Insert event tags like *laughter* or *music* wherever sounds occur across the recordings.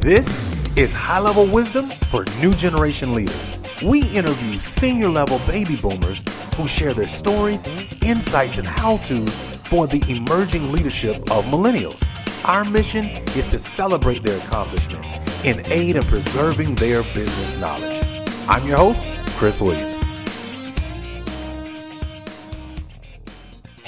This is high level wisdom for new generation leaders. We interview senior level baby boomers who share their stories, insights, and how to's for the emerging leadership of millennials. Our mission is to celebrate their accomplishments in aid of preserving their business knowledge. I'm your host, Chris Williams.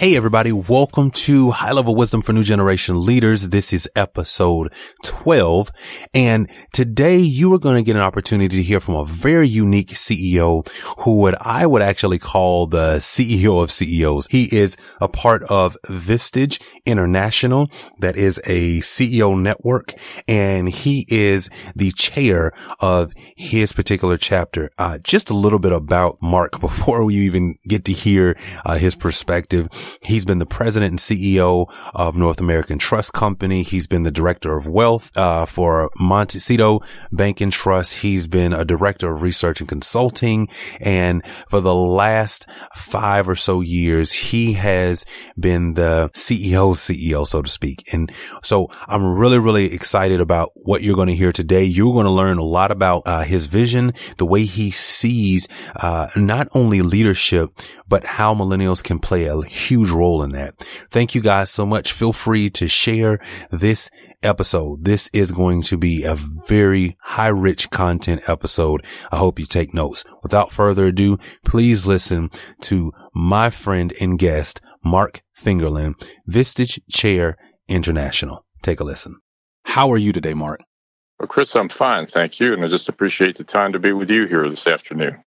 Hey everybody, welcome to High Level Wisdom for New Generation Leaders. This is episode 12. And today you are going to get an opportunity to hear from a very unique CEO who would, I would actually call the CEO of CEOs. He is a part of Vistage International. That is a CEO network and he is the chair of his particular chapter. Uh, just a little bit about Mark *laughs* before you even get to hear uh, his perspective. He's been the president and CEO of North American Trust Company. He's been the director of wealth uh, for Montecito Bank and Trust. He's been a director of research and consulting. And for the last five or so years, he has been the CEO CEO, so to speak. And so I'm really, really excited about what you're going to hear today. You're going to learn a lot about uh, his vision, the way he sees uh, not only leadership, but how millennials can play a huge huge role in that. Thank you guys so much. Feel free to share this episode. This is going to be a very high rich content episode. I hope you take notes. Without further ado, please listen to my friend and guest, Mark Fingerlin, Vistage Chair International. Take a listen. How are you today, Mark? Well, Chris, I'm fine. Thank you. And I just appreciate the time to be with you here this afternoon.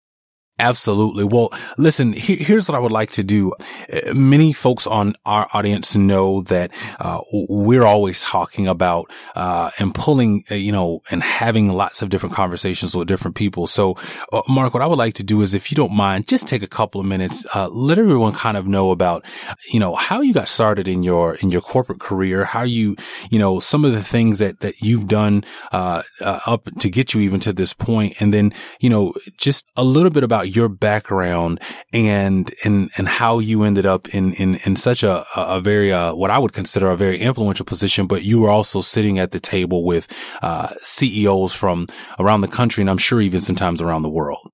Absolutely. Well, listen, he, here's what I would like to do. Uh, many folks on our audience know that uh, we're always talking about uh, and pulling, uh, you know, and having lots of different conversations with different people. So, uh, Mark, what I would like to do is, if you don't mind, just take a couple of minutes, uh, let everyone kind of know about, you know, how you got started in your in your corporate career, how you, you know, some of the things that that you've done up to get you even to this point, and then, you know, just a little bit about your background and, and, and how you ended up in, in, in such a, a very, uh, what I would consider a very influential position, but you were also sitting at the table with, uh, CEOs from around the country and I'm sure even sometimes around the world.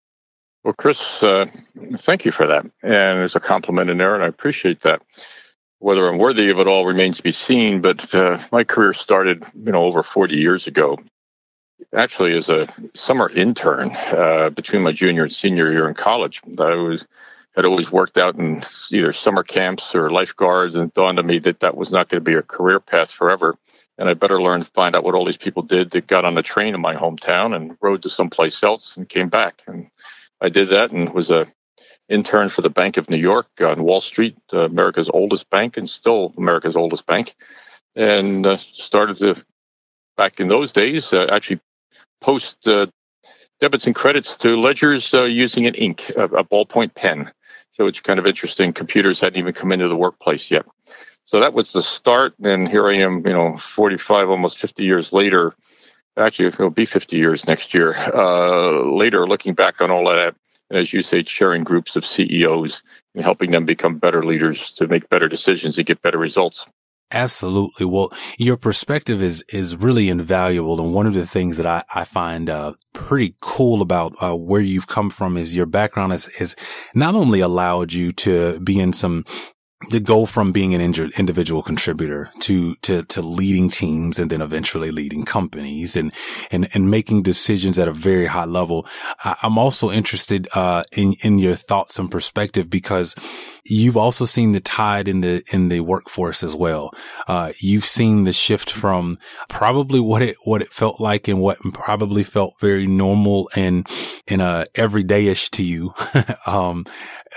Well, Chris, uh, thank you for that. And there's a compliment in there, and I appreciate that. Whether I'm worthy of it all remains to be seen, but uh, my career started, you know, over 40 years ago actually as a summer intern uh, between my junior and senior year in college. I was had always worked out in either summer camps or lifeguards, and dawned on me that that was not going to be a career path forever. And I better learn to find out what all these people did that got on a train in my hometown and rode to someplace else and came back. And I did that and was a intern for the Bank of New York on Wall Street, uh, America's oldest bank and still America's oldest bank. And uh, started to back in those days uh, actually post uh, debits and credits to ledgers uh, using an ink, a, a, ballpoint pen. So it's kind of interesting. Computers hadn't even come into the workplace yet. So that was the start. And here I am, you know, 45, almost 50 years later. Actually, it'll be 50 years next year. Uh, later, looking back on all that, and as you say, sharing groups of CEOs and helping them become better leaders to make better decisions and get better results. Absolutely. Well, your perspective is, is really invaluable. And one of the things that I, I find, uh, pretty cool about, uh, where you've come from is your background has, has not only allowed you to be in some to go from being an injured individual contributor to, to, to leading teams and then eventually leading companies and, and, and making decisions at a very high level. I, am also interested, uh, in, in your thoughts and perspective because you've also seen the tide in the, in the workforce as well. Uh, you've seen the shift from probably what it, what it felt like and what probably felt very normal and, in a everydayish to you. *laughs* um,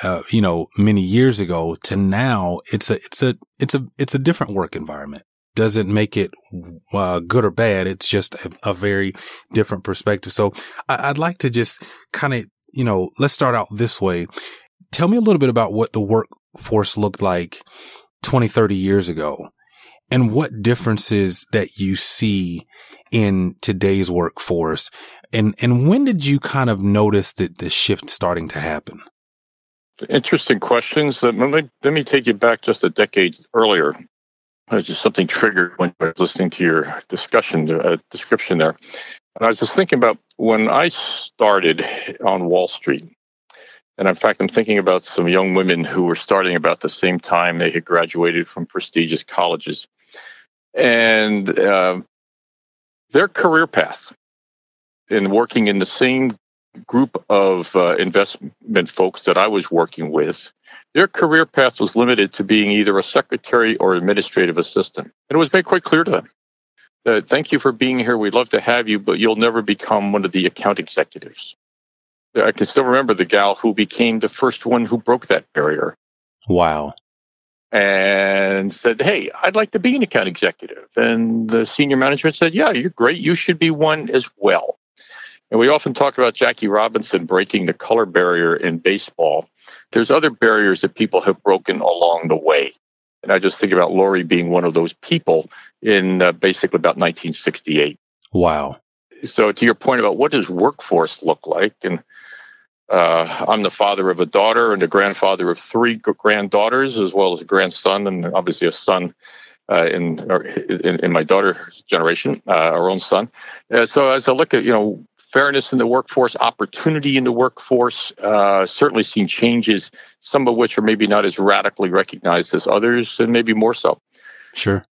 uh, you know, many years ago to now, it's a, it's a, it's a, it's a different work environment. Doesn't make it uh, good or bad. It's just a, a very different perspective. So I, I'd like to just kind of, you know, let's start out this way. Tell me a little bit about what the workforce looked like 20, 30 years ago and what differences that you see in today's workforce. And, and when did you kind of notice that the shift starting to happen? Interesting questions. Let me, let me take you back just a decade earlier. was just something triggered when I was listening to your discussion uh, description there. And I was just thinking about when I started on Wall Street. And in fact, I'm thinking about some young women who were starting about the same time they had graduated from prestigious colleges. And uh, their career path in working in the same group of uh, investment folks that I was working with, their career path was limited to being either a secretary or administrative assistant. And it was made quite clear to them that thank you for being here. We'd love to have you, but you'll never become one of the account executives. I can still remember the gal who became the first one who broke that barrier. Wow. And said, Hey, I'd like to be an account executive. And the senior management said, Yeah, you're great. You should be one as well. And we often talk about Jackie Robinson breaking the color barrier in baseball. There's other barriers that people have broken along the way. And I just think about Lori being one of those people in uh, basically about 1968. Wow. So to your point about what does workforce look like, and uh, I'm the father of a daughter and a grandfather of three granddaughters, as well as a grandson and obviously a son uh, in, in, in my daughter's generation, uh, our own son. Uh, so as I look at you know fairness in the workforce, opportunity in the workforce. Uh, certainly seen changes, some of which are maybe not as radically recognized as others, and maybe more so. Sure.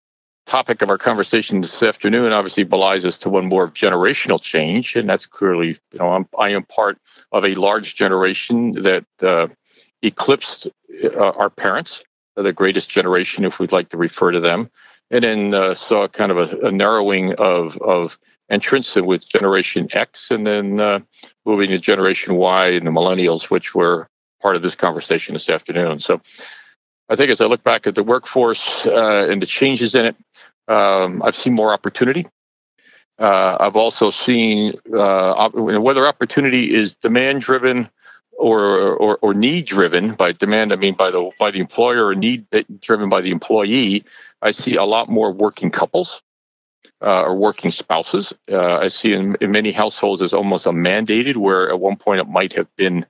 Topic of our conversation this afternoon obviously belies us to one more of generational change, and that's clearly, you know, I'm, I am part of a large generation that uh, eclipsed uh, our parents, the greatest generation, if we'd like to refer to them, and then uh, saw kind of a, a narrowing of of entrance with Generation X, and then uh, moving to Generation Y and the Millennials, which were part of this conversation this afternoon. So I think as I look back at the workforce uh, and the changes in it, um, I've seen more opportunity. Uh, I've also seen uh, whether opportunity is demand driven or, or, or need driven. By demand, I mean by the by the employer, or need driven by the employee. I see a lot more working couples uh, or working spouses. Uh, I see in, in, many households as almost a mandated, where at one point it might have been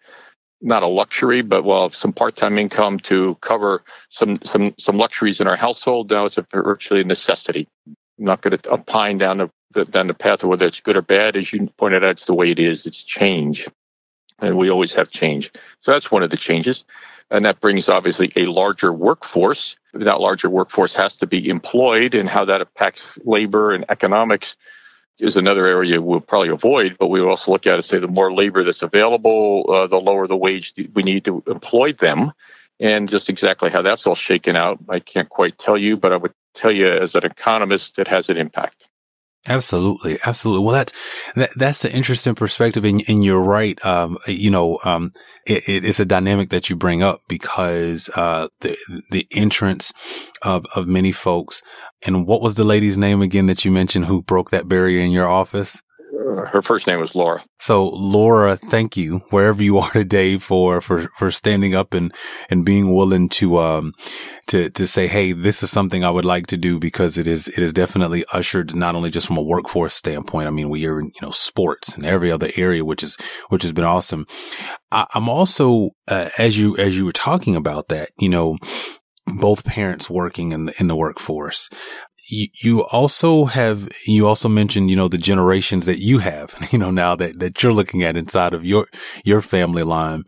not a luxury, but well, some part-time income to cover some some some luxuries in our household. Now it's a virtually a necessity. I'm not going to opine down the, the down the path of whether it's good or bad. As you pointed out, it's the way it is. It's change, and we always have change. So that's one of the changes, and that brings obviously a larger workforce that larger workforce has to be employed and how that impacts labor and economics is another area we'll probably avoid, but we also look at it say the more labor that's available, uh, the lower the wage we need to employ them. And just exactly how that's all shaken out, I can't quite tell you, but I would tell you as an economist, it has an impact. Absolutely. Absolutely. Well, that's, that, that's an interesting perspective. And, and you're right. Um, you know, um, it, it is a dynamic that you bring up because, uh, the, the entrance of, of many folks. And what was the lady's name again that you mentioned who broke that barrier in your office? Her first name was Laura. So Laura, thank you wherever you are today for, for, for standing up and, and being willing to, um, to, to say, Hey, this is something I would like to do because it is, it is definitely ushered not only just from a workforce standpoint. I mean, we are in, you know, sports and every other area, which is, which has been awesome. I, am also, uh, as you, as you were talking about that, you know, both parents working in the, in the workforce you, also have, you also mentioned, you know, the generations that you have, *laughs* you know, now that, that you're looking at inside of your, your family line.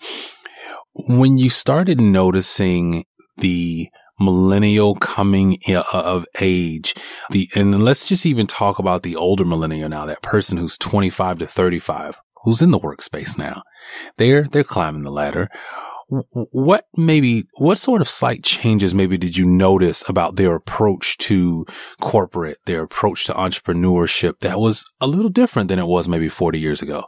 When you started noticing the millennial coming uh, of age. The, and let's just even talk about the older millennial now, that person who's 25 to 35, who's in the workspace now. They're, they're climbing the ladder. What maybe, what sort of slight changes maybe did you notice about their approach to corporate, their approach to entrepreneurship that was a little different than it was maybe 40 years ago?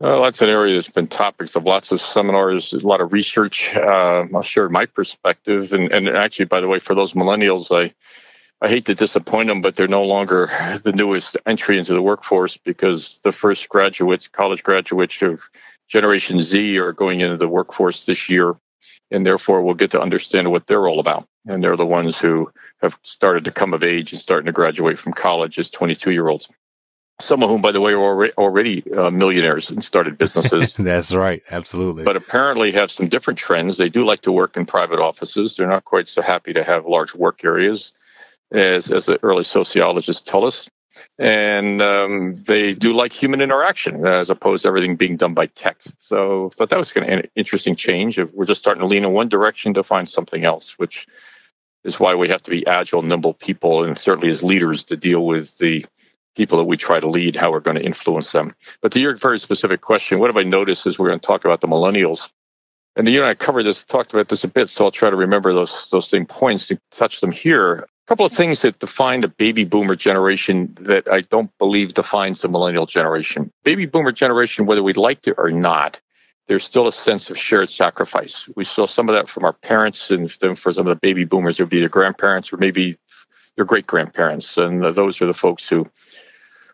Well, that's an area that's been topics of lots of seminars, a lot of research. Uh, I'll share my perspective, and, and actually, by the way, for those millennials, I I hate to disappoint them, but they're no longer the newest entry into the workforce because the first graduates, college graduates of Generation Z, are going into the workforce this year, and therefore we'll get to understand what they're all about. And they're the ones who have started to come of age and starting to graduate from college as 22 year olds some of whom, by the way, are already, uh, millionaires and started businesses. *laughs* That's right. Absolutely. But apparently have some different trends. They do like to work in private offices. They're not quite so happy to have large work areas, as, as the early sociologists tell us. And um, they do like human interaction as opposed to everything being done by text. So I thought that was kind of an interesting change. We're just starting to lean in one direction to find something else, which is why we have to be agile, nimble people, and certainly as leaders to deal with the people that we try to lead, how we're going to influence them. But to your very specific question, what have I noticed is we're going to talk about the millennials. And you and I covered this, talked about this a bit, so I'll try to remember those those same points to touch them here. Couple of things that define the baby boomer generation that I don't believe defines the millennial generation. Baby boomer generation, whether we like it or not, there's still a sense of shared sacrifice. We saw some of that from our parents, and then for some of the baby boomers, it would be their grandparents or maybe their great grandparents, and those are the folks who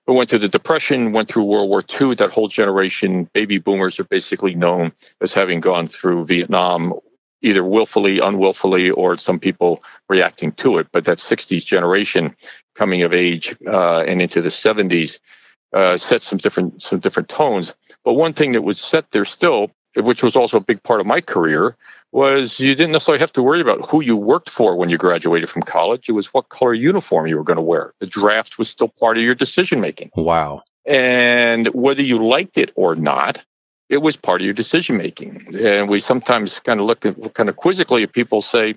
we went through the Depression, went through World War II. That whole generation, baby boomers, are basically known as having gone through Vietnam, either willfully, unwillfully, or some people reacting to it. But that 60s generation coming of age uh, and into the 70s uh, set some different some different tones. But one thing that was set there still, which was also a big part of my career, was you didn't necessarily have to worry about who you worked for when you graduated from college. It was what color uniform you were going to wear. The draft was still part of your decision making. Wow. And whether you liked it or not, it was part of your decision making. And we sometimes kind of look at kind of quizzically at people say,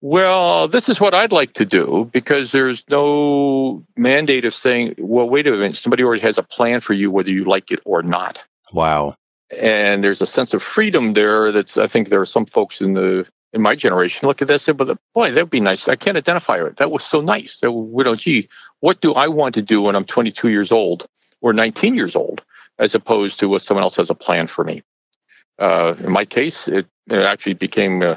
well, this is what I'd like to do because there's no mandate of saying, well, wait a minute, somebody already has a plan for you, whether you like it or not. Wow. And there's a sense of freedom there that's i think there are some folks in the in my generation look at this and say but boy that would be nice. I can't identify it. That was so nice. So you know gee what do i want to do when i'm 22 years old or 19 years old as opposed to what someone else has a plan for me uh, in my case it, it actually became uh,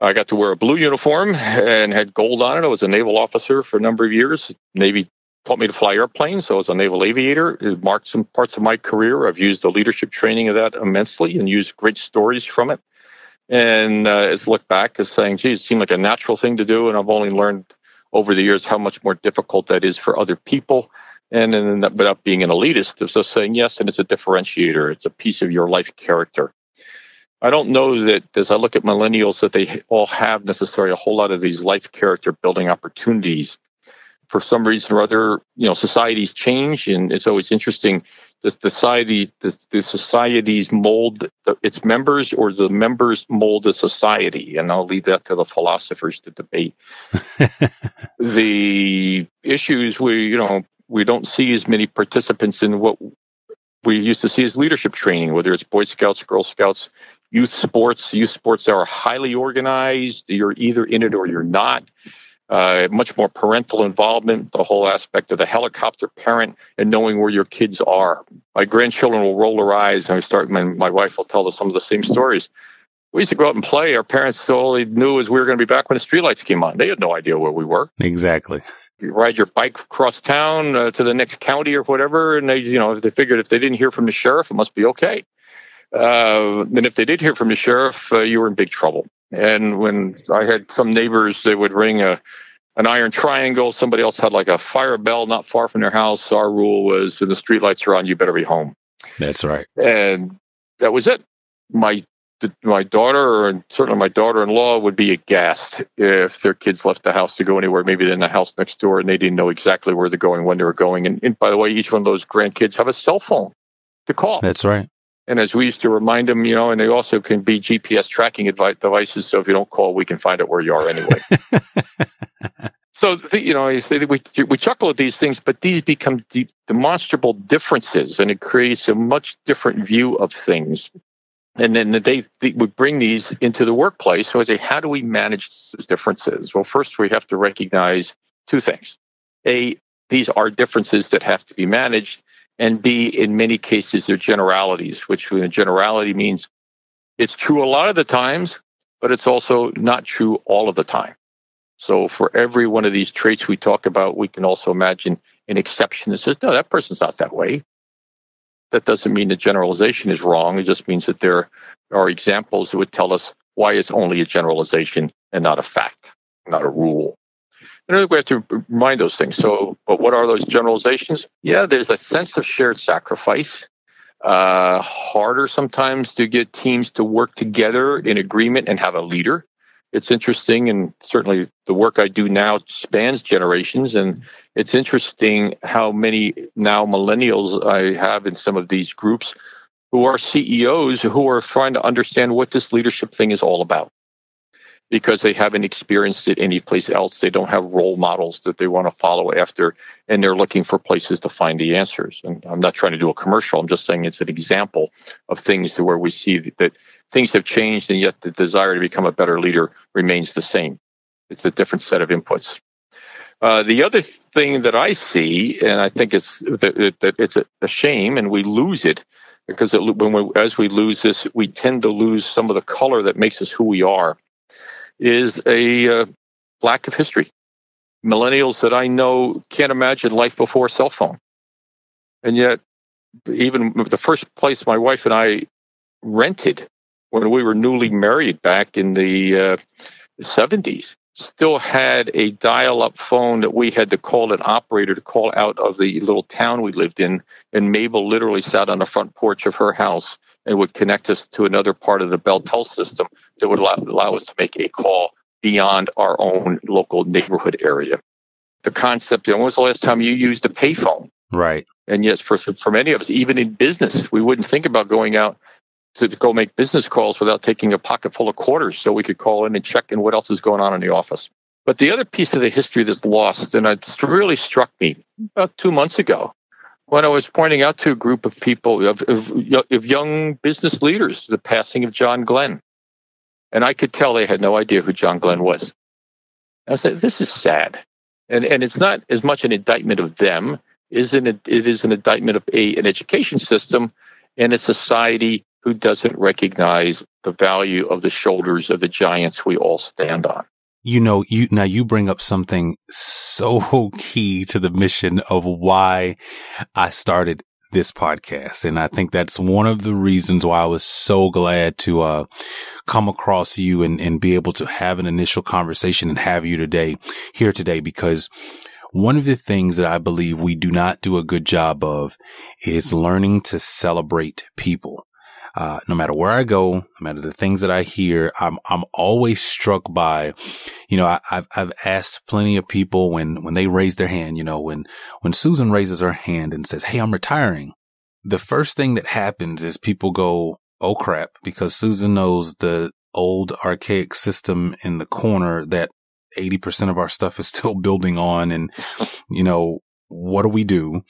I got to wear a blue uniform and had gold on it. I was a naval officer for a number of years. Navy taught me to fly airplanes. So I was a naval aviator. It marked some parts of my career. I've used the leadership training of that immensely and used great stories from it. And uh, as look back as saying, geez, it seemed like a natural thing to do. And I've only learned over the years how much more difficult that is for other people. And then without being an elitist, it's just saying, yes, and it's a differentiator. It's a piece of your life character. I don't know that as I look at millennials that they all have necessarily a whole lot of these life character building opportunities for some reason or other, you know, societies change, and it's always interesting. Does the society, does the societies mold the, its members, or the members mold the society? And I'll leave that to the philosophers to debate. *laughs* the issues we, you know, we don't see as many participants in what we used to see as leadership training, whether it's Boy Scouts, Girl Scouts, youth sports. Youth sports are highly organized. You're either in it or you're not uh, much more parental involvement, the whole aspect of the helicopter parent and knowing where your kids are. My grandchildren will roll their eyes and I start, my, my wife will tell us some of the same stories. We used to go out and play. Our parents all they knew was we were going to be back when the streetlights came on. They had no idea where we were. Exactly. You ride your bike across town uh, to the next county or whatever, and they, you know, they figured if they didn't hear from the sheriff, it must be okay. Uh, and if they did hear from the sheriff, uh, you were in big trouble. And when I had some neighbors, they would ring a an iron triangle. Somebody else had like a fire bell not far from their house. Our rule was, "When the streetlights are on, you better be home." That's right. And that was it. My my daughter and certainly my daughter-in-law would be aghast if their kids left the house to go anywhere, maybe in the house next door, and they didn't know exactly where they're going, when they were going. And, and by the way, each one of those grandkids have a cell phone to call. That's right. And as we used to remind them, you know, and they also can be GPS tracking devices. So if you don't call, we can find out where you are anyway. *laughs* so, the, you know, we, we chuckle at these things, but these become deep, demonstrable differences and it creates a much different view of things. And then they, they would bring these into the workplace. So I say, how do we manage those differences? Well, first we have to recognize two things. A, these are differences that have to be managed and B, in many cases, they're generalities, which in generality means it's true a lot of the times, but it's also not true all of the time. So for every one of these traits we talk about, we can also imagine an exception that says, no, that person's not that way. That doesn't mean the generalization is wrong. It just means that there are examples that would tell us why it's only a generalization and not a fact, not a rule. And we have to remind those things. So, but what are those generalizations? Yeah, there's a sense of shared sacrifice. Uh, harder sometimes to get teams to work together in agreement and have a leader. It's interesting, and certainly the work I do now spans generations. And it's interesting how many now millennials I have in some of these groups who are CEOs who are trying to understand what this leadership thing is all about because they haven't experienced it anyplace else. They don't have role models that they want to follow after, and they're looking for places to find the answers. And I'm not trying to do a commercial. I'm just saying it's an example of things where we see that things have changed, and yet the desire to become a better leader remains the same. It's a different set of inputs. Uh, the other thing that I see, and I think it's that, it's a, a, shame, and we lose it because it, when we, as we lose this, we tend to lose some of the color that makes us who we are is a uh, lack of history. Millennials that I know can't imagine life before a cell phone. And yet, even the first place my wife and I rented when we were newly married back in the uh, 70s still had a dial up phone that we had to call an operator to call out of the little town we lived in. And Mabel literally sat on the front porch of her house and would connect us to another part of the Beltel system that would allow, allow us to make a call beyond our own local neighborhood area. The concept, you know, when was the last time you used a payphone? Right. And yes, for, for many of us, even in business, we wouldn't think about going out to, to go make business calls without taking a pocket full of quarters so we could call in and check in what else is going on in the office. But the other piece of the history that's lost, and it's really struck me about two months ago, when I was pointing out to a group of people, of, of, of young business leaders, the passing of John Glenn. And I could tell they had no idea who John Glenn was. I said, this is sad. And, and it's not as much an indictment of them, isn't it? It is an indictment of a, an education system and a society who doesn't recognize the value of the shoulders of the giants we all stand on you know, you now you bring up something so *laughs* key to the mission of why I started this podcast. And I think that's one of the reasons why I was so glad to, uh, come across you and, and be able to have an initial conversation and have you today here today because one of the things that I believe we do not do a good job of is learning to celebrate people. Uh, no matter where I go, no matter the things that I hear, I'm, I'm always struck by, you know, I, have I've asked plenty of people when, when they raise their hand, you know, when, when Susan raises her hand and says, Hey, I'm retiring. The first thing that happens is people go, Oh crap, because Susan knows the old archaic system in the corner that 80% of our stuff is *laughs* still building on. And, you know, what do we do?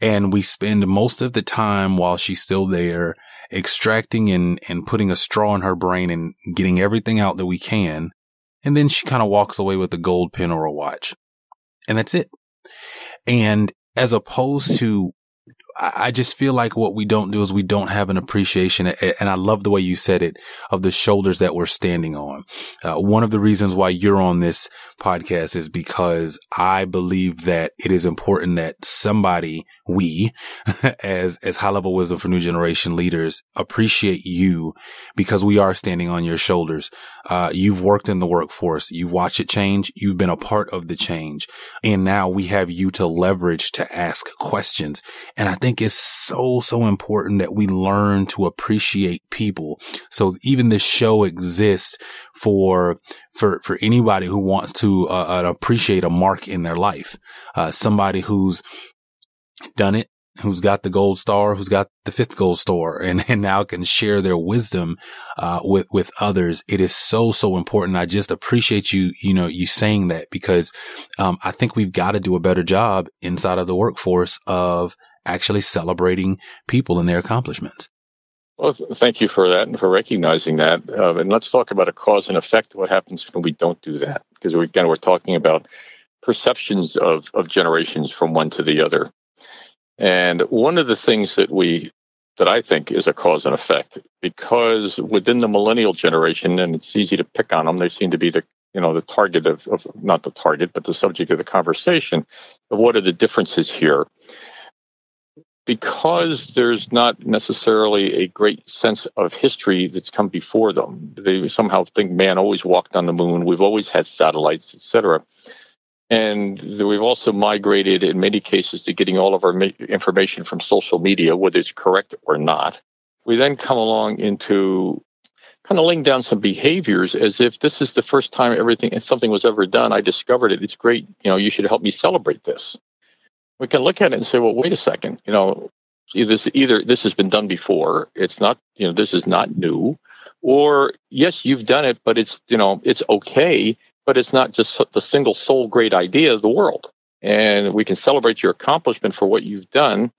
And we spend most of the time while she's still there extracting and, and putting a straw in her brain and getting everything out that we can. And then she kind of walks away with a gold pin or a watch. And that's it. And as opposed to I just feel like what we don't do is we don't have an appreciation. And I love the way you said it of the shoulders that we're standing on. Uh, one of the reasons why you're on this podcast is because I believe that it is important that somebody, we *laughs* as, as high level wisdom for new generation leaders appreciate you because we are standing on your shoulders. Uh, you've worked in the workforce. You've watched it change. You've been a part of the change. And now we have you to leverage to ask questions. And I think it's so, so important that we learn to appreciate people. So even this show exists for, for, for anybody who wants to uh, uh, appreciate a mark in their life. Uh, somebody who's done it who's got the gold star, who's got the fifth gold star *laughs* and, and now can share their wisdom, uh, with, with others. It is so, so important. I just appreciate you, you know, you saying that because, um, I think we've got to do a better job inside of the workforce of actually celebrating people and their accomplishments. Well, thank you for that and for recognizing that. Uh, and let's talk about a cause and effect. What happens when we don't do that? Because we, again, we're talking about perceptions of, of generations from one to the other. And one of the things that we that I think is a cause and effect because within the millennial generation, and it's easy to pick on them, they seem to be the you know the target of, of not the target, but the subject of the conversation of what are the differences here. Because there's not necessarily a great sense of history that's come before them. They somehow think man always walked on the moon. We've always had satellites, etc. And we've also migrated in many cases to getting all of our information from social media, whether it's correct or not. We then come along into kind of laying down some behaviors as if this is the first time everything something was ever done. I discovered it. It's great. You know, you should help me celebrate this. We can look at it and say, well, wait a second. You know, this either this has been done before. It's not. You know, this is not new. Or yes, you've done it, but it's you know it's okay but it's not just the single sole great idea of the world. And we can celebrate your accomplishment for what you've done,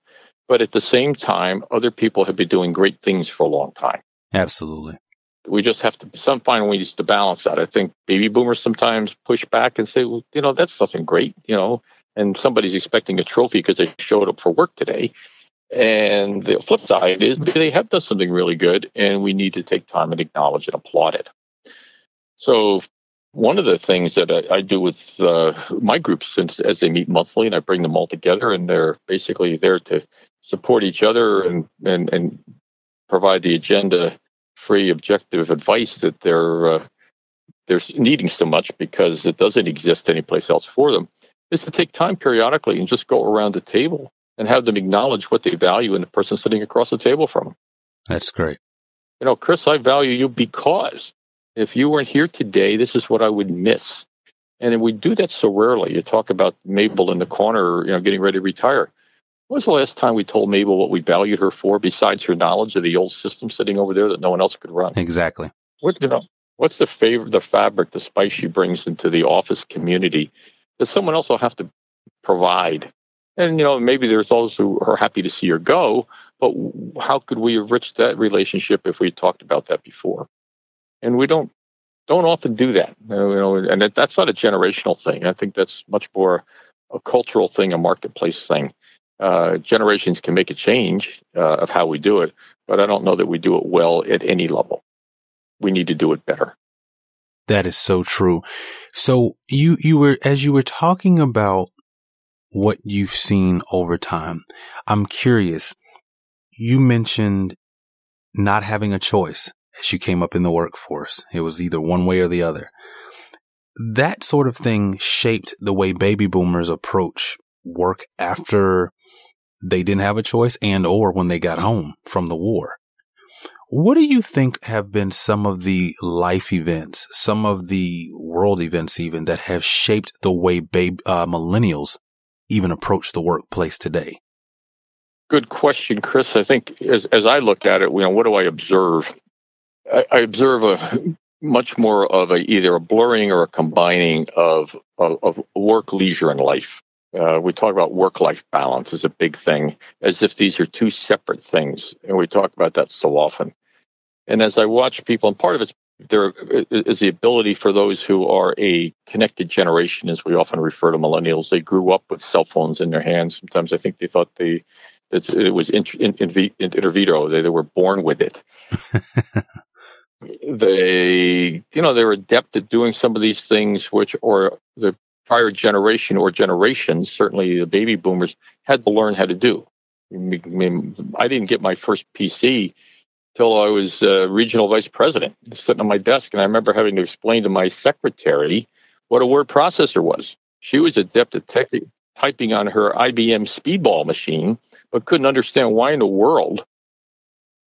but at the same time, other people have been doing great things for a long time. Absolutely. We just have to some find ways to balance that. I think baby boomers sometimes push back and say, well, you know, that's nothing great, you know, and somebody's expecting a trophy because they showed up for work today. And the flip side is they have done something really good, and we need to take time and acknowledge and applaud it. So one of the things that I, I do with uh, my groups, since as they meet monthly, and I bring them all together, and they're basically there to support each other and and and provide the agenda-free, objective advice that they're uh, they're needing so much because it doesn't exist anyplace else for them. Is to take time periodically and just go around the table and have them acknowledge what they value in the person sitting across the table from them. That's great. You know, Chris, I value you because if you weren't here today, this is what I would miss. And we do that so rarely. You talk about Mabel in the corner, you know, getting ready to retire. When was the last time we told Mabel what we valued her for, besides her knowledge of the old system sitting over there that no one else could run? Exactly. What you know? What's the favor, the fabric, the spice she brings into the office community that someone else will have to provide? And you know, maybe there's those who are happy to see her go, but how could we enrich that relationship if we talked about that before? and we don't don't often do that. You know, and that's not a generational thing. I think that's much more a cultural thing, a marketplace thing. Uh, generations can make a change uh, of how we do it, but I don't know that we do it well at any level. We need to do it better. That is so true. So you you were as you were talking about what you've seen over time. I'm curious. You mentioned not having a choice as you came up in the workforce. It was either one way or the other. That sort of thing shaped the way baby boomers approach work after they didn't have a choice and or when they got home from the war. What do you think have been some of the life events, some of the world events even that have shaped the way babe, uh, millennials even approach the workplace today? Good question, Chris. I think as, as I look at it, you know, what do I observe? I, I observe a much more of a either a blurring or a combining of of, of work, leisure, and life. Uh, we talk about work life balance as a big thing, as if these are two separate things, and we talk about that so often. And as I watch people, and part of it's there is the ability for those who are a connected generation, as we often refer to millennials. They grew up with cell phones in their hands. Sometimes I think they thought they it was in, in, in, in vitro. They, they were born with it. *laughs* they you know they were adept at doing some of these things which or the prior generation or generations certainly the baby boomers had to learn how to do I, mean, I didn't get my first pc till i was uh, regional vice president sitting on my desk and i remember having to explain to my secretary what a word processor was she was adept at typing on her ibm speedball machine but couldn't understand why in the world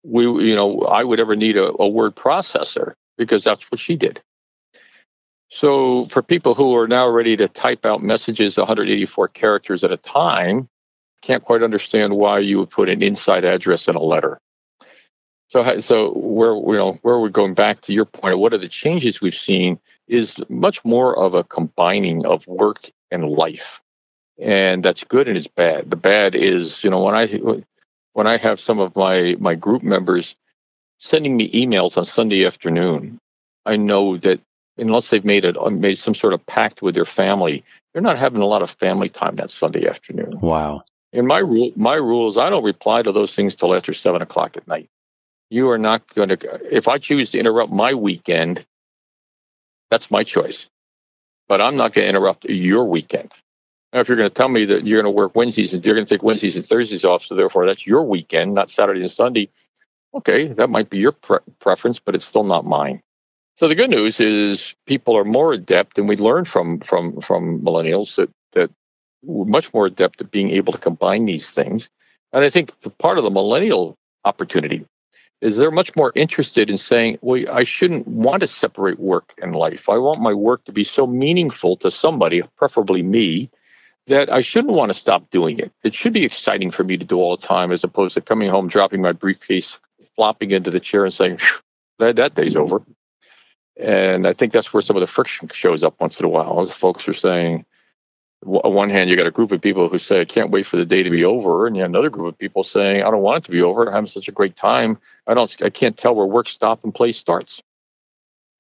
we, you know, I would ever need a, a word processor because that's what she did. So for people who are now ready to type out messages 184 characters at a time, can't quite understand why you would put an inside address in a letter. So, so where you know where we're going back to your point, what are the changes we've seen is much more of a combining of work and life, and that's good and it's bad. The bad is you know when I when I have some of my my group members sending me emails on Sunday afternoon, I know that unless they've made it made some sort of pact with their family, they're not having a lot of family time that Sunday afternoon. Wow. And my rule my rule is I don't reply to those things till after seven o'clock at night. You are not going to, if I choose to interrupt my weekend, that's my choice. But I'm not going to interrupt your weekend. Now, if you're going to tell me that you're going to work Wednesdays and you're going to take Wednesdays and Thursdays off, so therefore that's your weekend, not Saturday and Sunday, okay, that might be your pre- preference, but it's still not mine. So the good news is people are more adept, and we learned from from from millennials that that we're much more adept at being able to combine these things. And I think the part of the millennial opportunity is they're much more interested in saying, well, I shouldn't want to separate work and life. I want my work to be so meaningful to somebody, preferably me, that I shouldn't want to stop doing it. It should be exciting for me to do all the time as opposed to coming home, dropping my briefcase, flopping into the chair and saying, that, that day's over. And I think that's where some of the friction shows up once in a while. Folks are saying, on one hand, you got a group of people who say, I can't wait for the day to be over. And you have another group of people saying, I don't want it to be over. I'm having such a great time. I don't, I can't tell where work stop and play starts.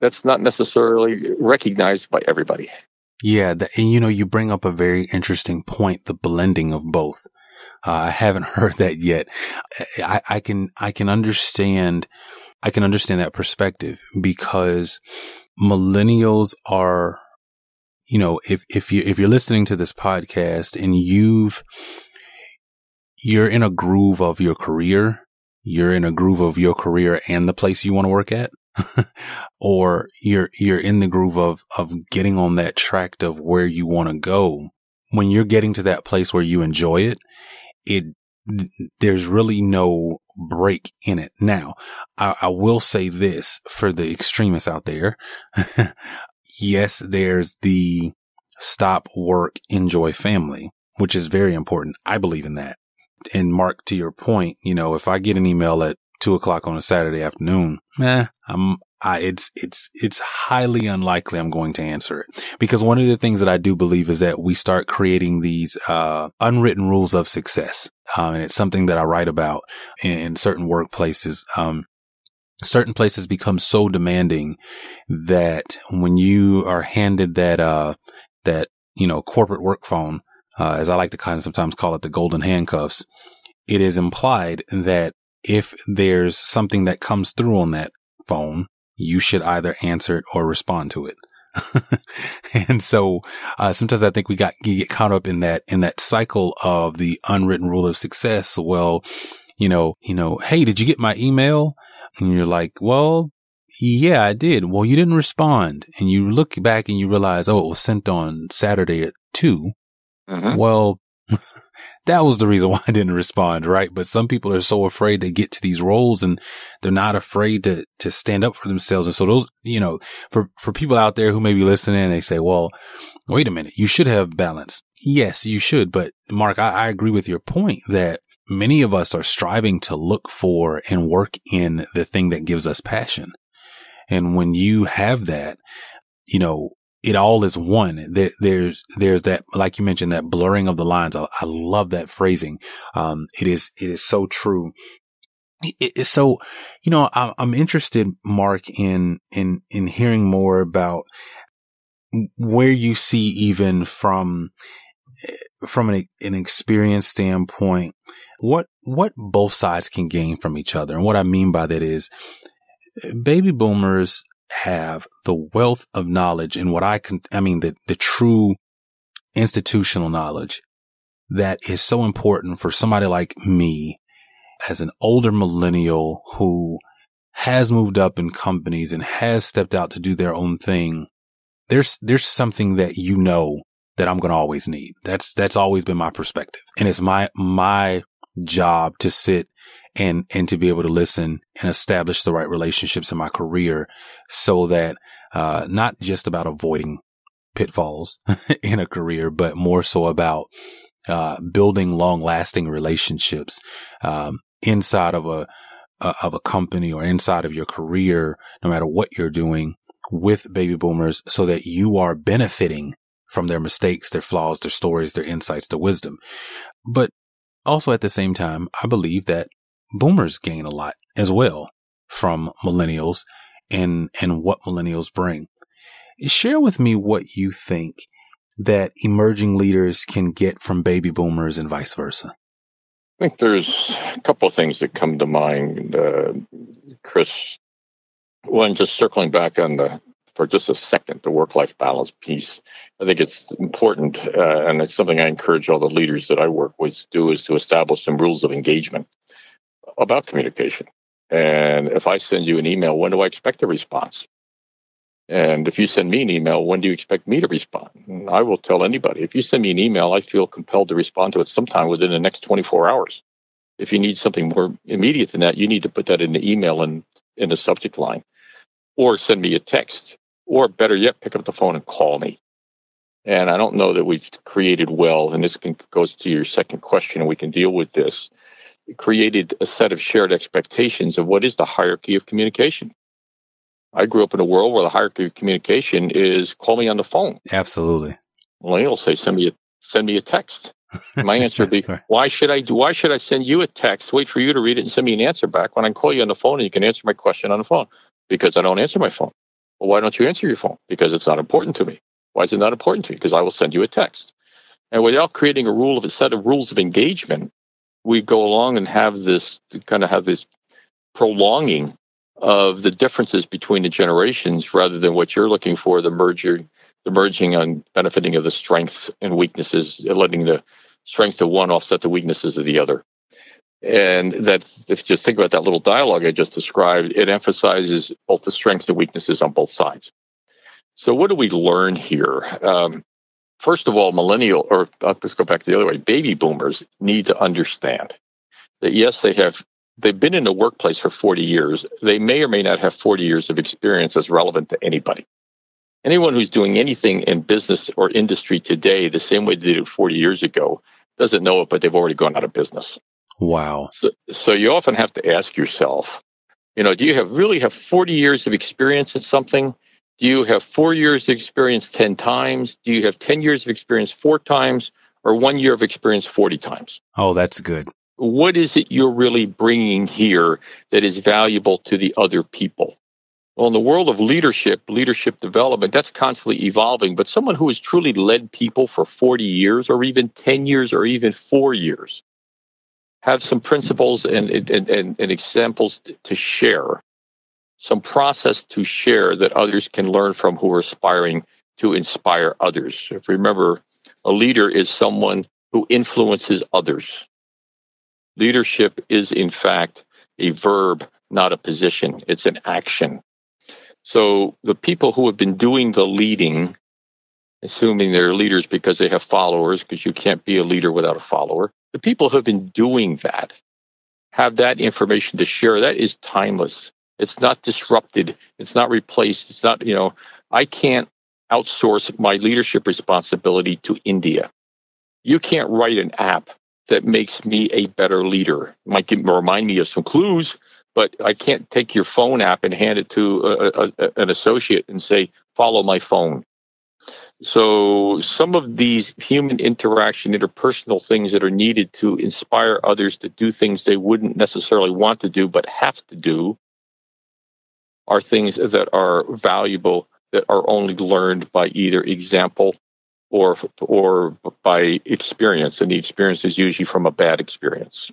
That's not necessarily recognized by everybody. Yeah. The, and you know, you bring up a very interesting point, the blending of both. Uh, I haven't *laughs* heard that yet. I, I can, I can understand, I can understand that perspective because millennials are you know, if, if you, if you're listening to this podcast and you've, you're in a groove of your career, you're in a groove of your career and the place you want to work at, *laughs* or you're, you're in the groove of, of getting on that track of where you want to go. When you're getting to that place where you enjoy it, it, there's really no break in it. Now, I, I will say this for the extremists out there. *laughs* yes, there's the stop work, enjoy family, which is very important. I believe in that. And Mark, to your point, you know, if I get an email at two o'clock on a Saturday afternoon, eh, I'm, I, it's, it's, it's highly unlikely I'm going to answer it because one of the things that I do believe is that we start creating these, uh, unwritten rules of success. Um, and it's something that I write about in, in certain workplaces. Um, certain places become so demanding that when you are handed that, uh, that, you know, corporate work phone, uh, as I like to kind of sometimes call it the golden handcuffs, it is implied that if there's something that comes through on that phone, you should either answer it or respond to it. *laughs* and so, uh, sometimes I think we got, you get caught up in that, in that cycle of the unwritten rule of success. Well, you know, you know, Hey, did you get my email? And you're like, well, yeah, I did. Well, you didn't respond. And you look back and you realize, oh, it was sent on Saturday at 2 mm-hmm. Well, that was the reason *laughs* why I didn't respond, right? But some people are so afraid they get to these roles and they're not afraid to, to stand up for themselves. And so those, you know, for, for people out there who may be listening, they say, well, wait a minute, you should have balance. Yes, you should. But Mark, I, I agree with your point that many of us are striving to look for and work in the thing that gives us passion. And when you have that, you know, it all is one. There, there's, there's that, like you mentioned, that blurring of the lines. I, I love that phrasing. Um, it is, it is so true. It, so, you know, I, I'm interested, Mark, in, in, in hearing more about where you see even from from an, an experience standpoint, what, what both sides can gain from each other. And what I mean by that is baby boomers have the wealth of knowledge and what I can, I mean, the, the true institutional knowledge that is so important for somebody like me as an older millennial who has moved up in companies and has stepped out to do their own thing. There's, there's something that you know that I'm going to always need. That's, that's always been my perspective. And it's my, my job to sit and, and to be able to listen and establish the right relationships in my career so that, uh, not just about avoiding pitfalls *laughs* in a career, but more so about uh, building long lasting relationships, um, inside of a, uh, of a company or inside of your career, no matter what you're doing with baby boomers so that you are benefiting from their mistakes, their flaws, their stories, their insights, their wisdom. But also at the same time, I believe that boomers gain a lot as well from millennials and, and what millennials bring. Share with me what you think that emerging leaders can get from baby boomers and vice versa. I think there's a couple of things that come to mind, uh, Chris. One, just circling back on the for just a second, the work-life balance piece. I think it's important, uh, and it's something I encourage all the leaders that I work with to do is to establish some rules of engagement about communication. And if I send you an email, when do I expect a response? And if you send me an email, when do you expect me to respond? And I will tell anybody. If you send me an email, I feel compelled to respond to it sometime within the next 24 hours. If you need something more immediate than that, you need to put that in the email and in the subject line, or send me a text, or better yet, pick up the phone and call me. And I don't know that we've created well, and this can, goes to your second question, and we can deal with this. Created a set of shared expectations of what is the hierarchy of communication I grew up in a world where the hierarchy of communication is call me on the phone. Absolutely. Well, he'll say send me a send me a text. My answer would be *laughs* right. why should I do why should I send you a text, wait for you to read it and send me an answer back when I call you on the phone and you can answer my question on the phone? Because I don't answer my phone. Well, why don't you answer your phone? Because it's not important to me. Why is it not important to you? Because I will send you a text. And without creating a rule of a set of rules of engagement, we go along and have this kind of have this prolonging of the differences between the generations rather than what you're looking for the merger the merging and benefiting of the strengths and weaknesses letting the strengths of one offset the weaknesses of the other and that if you just think about that little dialogue i just described it emphasizes both the strengths and weaknesses on both sides so what do we learn here um, first of all millennial or uh, let's go back the other way baby boomers need to understand that yes they have they've been in the workplace for 40 years. They may or may not have 40 years of experience that's relevant to anybody. Anyone who's doing anything in business or industry today the same way they did it 40 years ago doesn't know it, but they've already gone out of business. Wow. So, so you often have to ask yourself, you know, do you have really have 40 years of experience in something? Do you have four years of experience 10 times? Do you have 10 years of experience four times or one year of experience 40 times? Oh, that's good what is it you're really bringing here that is valuable to the other people? Well, in the world of leadership, leadership development, that's constantly evolving. But someone who has truly led people for 40 years, or even 10 years, or even four years, have some principles and, and, and, and examples to share, some process to share that others can learn from who are aspiring to inspire others. If remember, a leader is someone who influences others. Leadership is, in fact, a verb, not a position. It's an action. So the people who have been doing the leading, assuming they're leaders because they have followers, because you can't be a leader without a follower, the people who have been doing that have that information to share. That is timeless. It's not disrupted. It's not replaced. It's not, you know, I can't outsource my leadership responsibility to India. You can't write an app that makes me a better leader. It might give, remind me of some clues, but I can't take your phone app and hand it to a, a, an associate and say, follow my phone. So some of these human interaction, interpersonal things that are needed to inspire others to do things they wouldn't necessarily want to do, but have to do, are things that are valuable that are only learned by either example or or by experience, and the experience is usually from a bad experience.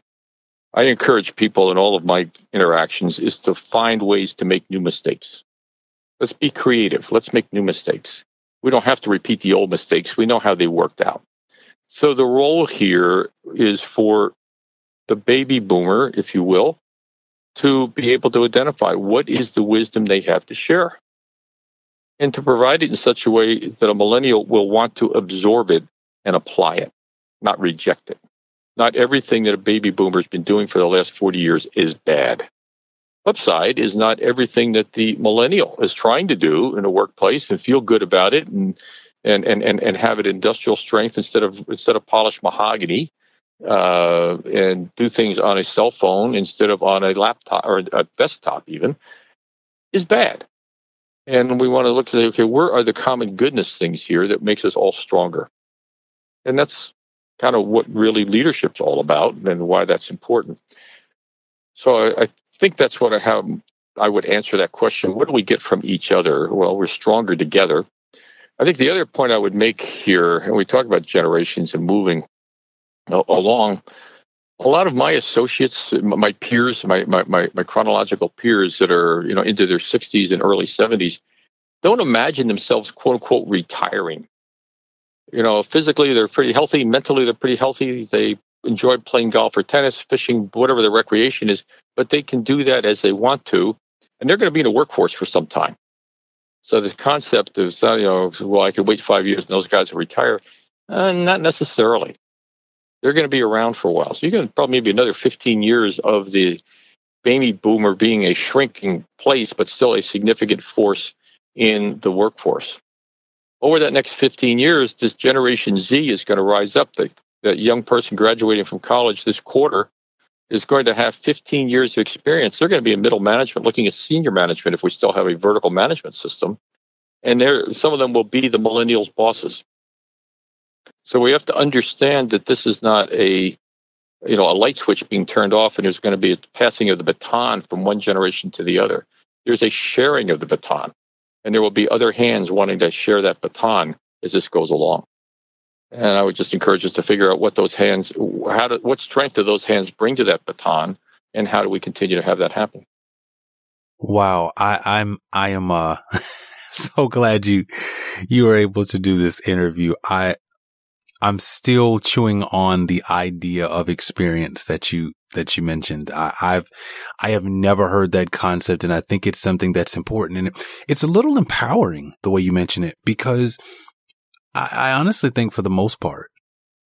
I encourage people in all of my interactions is to find ways to make new mistakes. Let's be creative. Let's make new mistakes. We don't have to repeat the old mistakes. We know how they worked out. So the role here is for the baby boomer, if you will, to be able to identify what is the wisdom they have to share and to provide it in such a way that a millennial will want to absorb it and apply it, not reject it. Not everything that a baby boomer has been doing for the last 40 years is bad. Upside is not everything that the millennial is trying to do in a workplace and feel good about it and and, and, and, and have it industrial strength instead of instead of polished mahogany uh, and do things on a cell phone instead of on a laptop or a desktop even is bad. And we want to look at okay, where are the common goodness things here that makes us all stronger? And that's kind of what really leadership's all about and why that's important. So I, I think that's what I have. I would answer that question. What do we get from each other? Well, we're stronger together. I think the other point I would make here, and we talk about generations and moving along, a lot of my associates, my peers, my, my, my, my chronological peers that are, you know, into their 60s and early 70s, don't imagine themselves, quote unquote, retiring. You know, physically they're pretty healthy, mentally they're pretty healthy. They enjoy playing golf or tennis, fishing, whatever their recreation is, but they can do that as they want to, and they're going to be in the workforce for some time. So the concept of, you know, well, I could wait five years and those guys will retire, uh, not necessarily they're going to be around for a while. So you're going to probably maybe another 15 years of the baby boomer being a shrinking place, but still a significant force in the workforce. Over that next 15 years, this Generation Z is going to rise up. The, that young person graduating from college this quarter is going to have 15 years of experience. They're going to be in middle management, looking at senior management if we still have a vertical management system. And there, some of them will be the millennials' bosses. So we have to understand that this is not a you know a light switch being turned off and there's going to be a passing of the baton from one generation to the other. There's a sharing of the baton, and there will be other hands wanting to share that baton as this goes along. And I would just encourage us to figure out what those hands, how do, what strength do those hands bring to that baton, and how do we continue to have that happen? Wow, I, I'm I am uh *laughs* so glad you you were able to do this interview. I I'm still chewing on the idea of experience that you, that you mentioned. I, have I have never heard that concept. And I think it's something that's important. And it, it's a little empowering the way you mention it because I, I honestly think for the most part,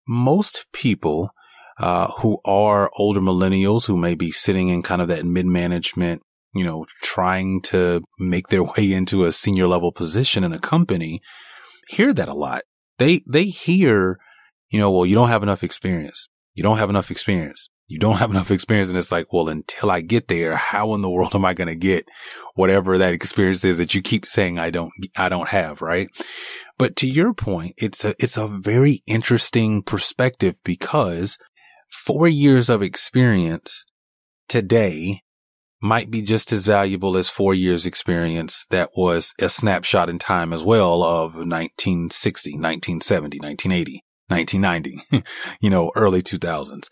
most people, uh, who are older millennials who may be sitting in kind of that mid management, you know, trying to make their *laughs* way into a senior level position in a company hear that a lot they, they hear, you know, well, you don't have enough experience. You don't have enough experience. You don't have enough experience. And it's like, well, until I get there, how in the world am I going to get whatever that experience is that you keep saying I don't, I don't have, right? But to your point, it's a, it's a very interesting perspective because four years of experience today might be just as valuable as four years experience that was a snapshot in time as well of 1960, 1970, 1980, 1990, *laughs* you know, early 2000s.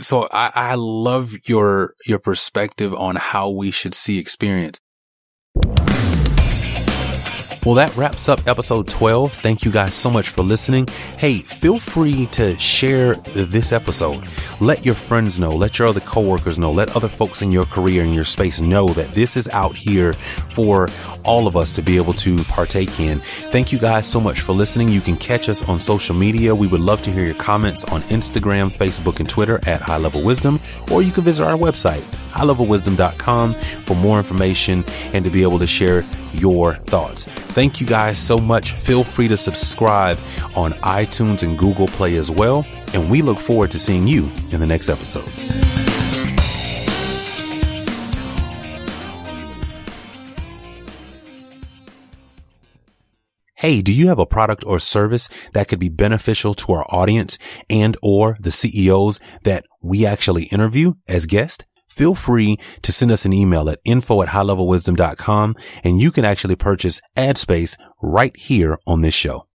So I, I love your, your perspective on how we should see experience. Well, that wraps up episode 12. Thank you guys so much for listening. Hey, feel free to share this episode. Let your friends know, let your other coworkers know, let other folks in your career and your space know that this is out here for all of us to be able to partake in. Thank you guys so much for listening. You can catch us on social media. We would love to hear your comments on Instagram, Facebook, and Twitter at High Level Wisdom, or you can visit our website, highlevelwisdom.com for more information and to be able to share your thoughts. Thank you guys so much. Feel free to subscribe on iTunes and Google Play as well. And we look forward to seeing you in the next episode. Hey, do you have a product or service that could be beneficial to our audience and or the CEOs that we actually interview as guests? Feel free to send us an email at info at highlevelwisdom.com and you can actually purchase ad space right here on this show.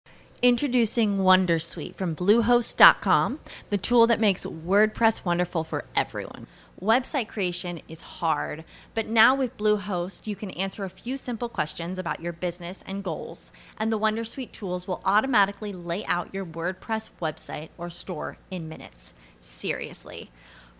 Introducing Wondersuite from Bluehost.com, the tool that makes WordPress wonderful for everyone. Website creation is hard, but now with Bluehost, you can answer a few simple questions about your business and goals, and the Wondersuite tools will automatically lay out your WordPress website or store in minutes. Seriously.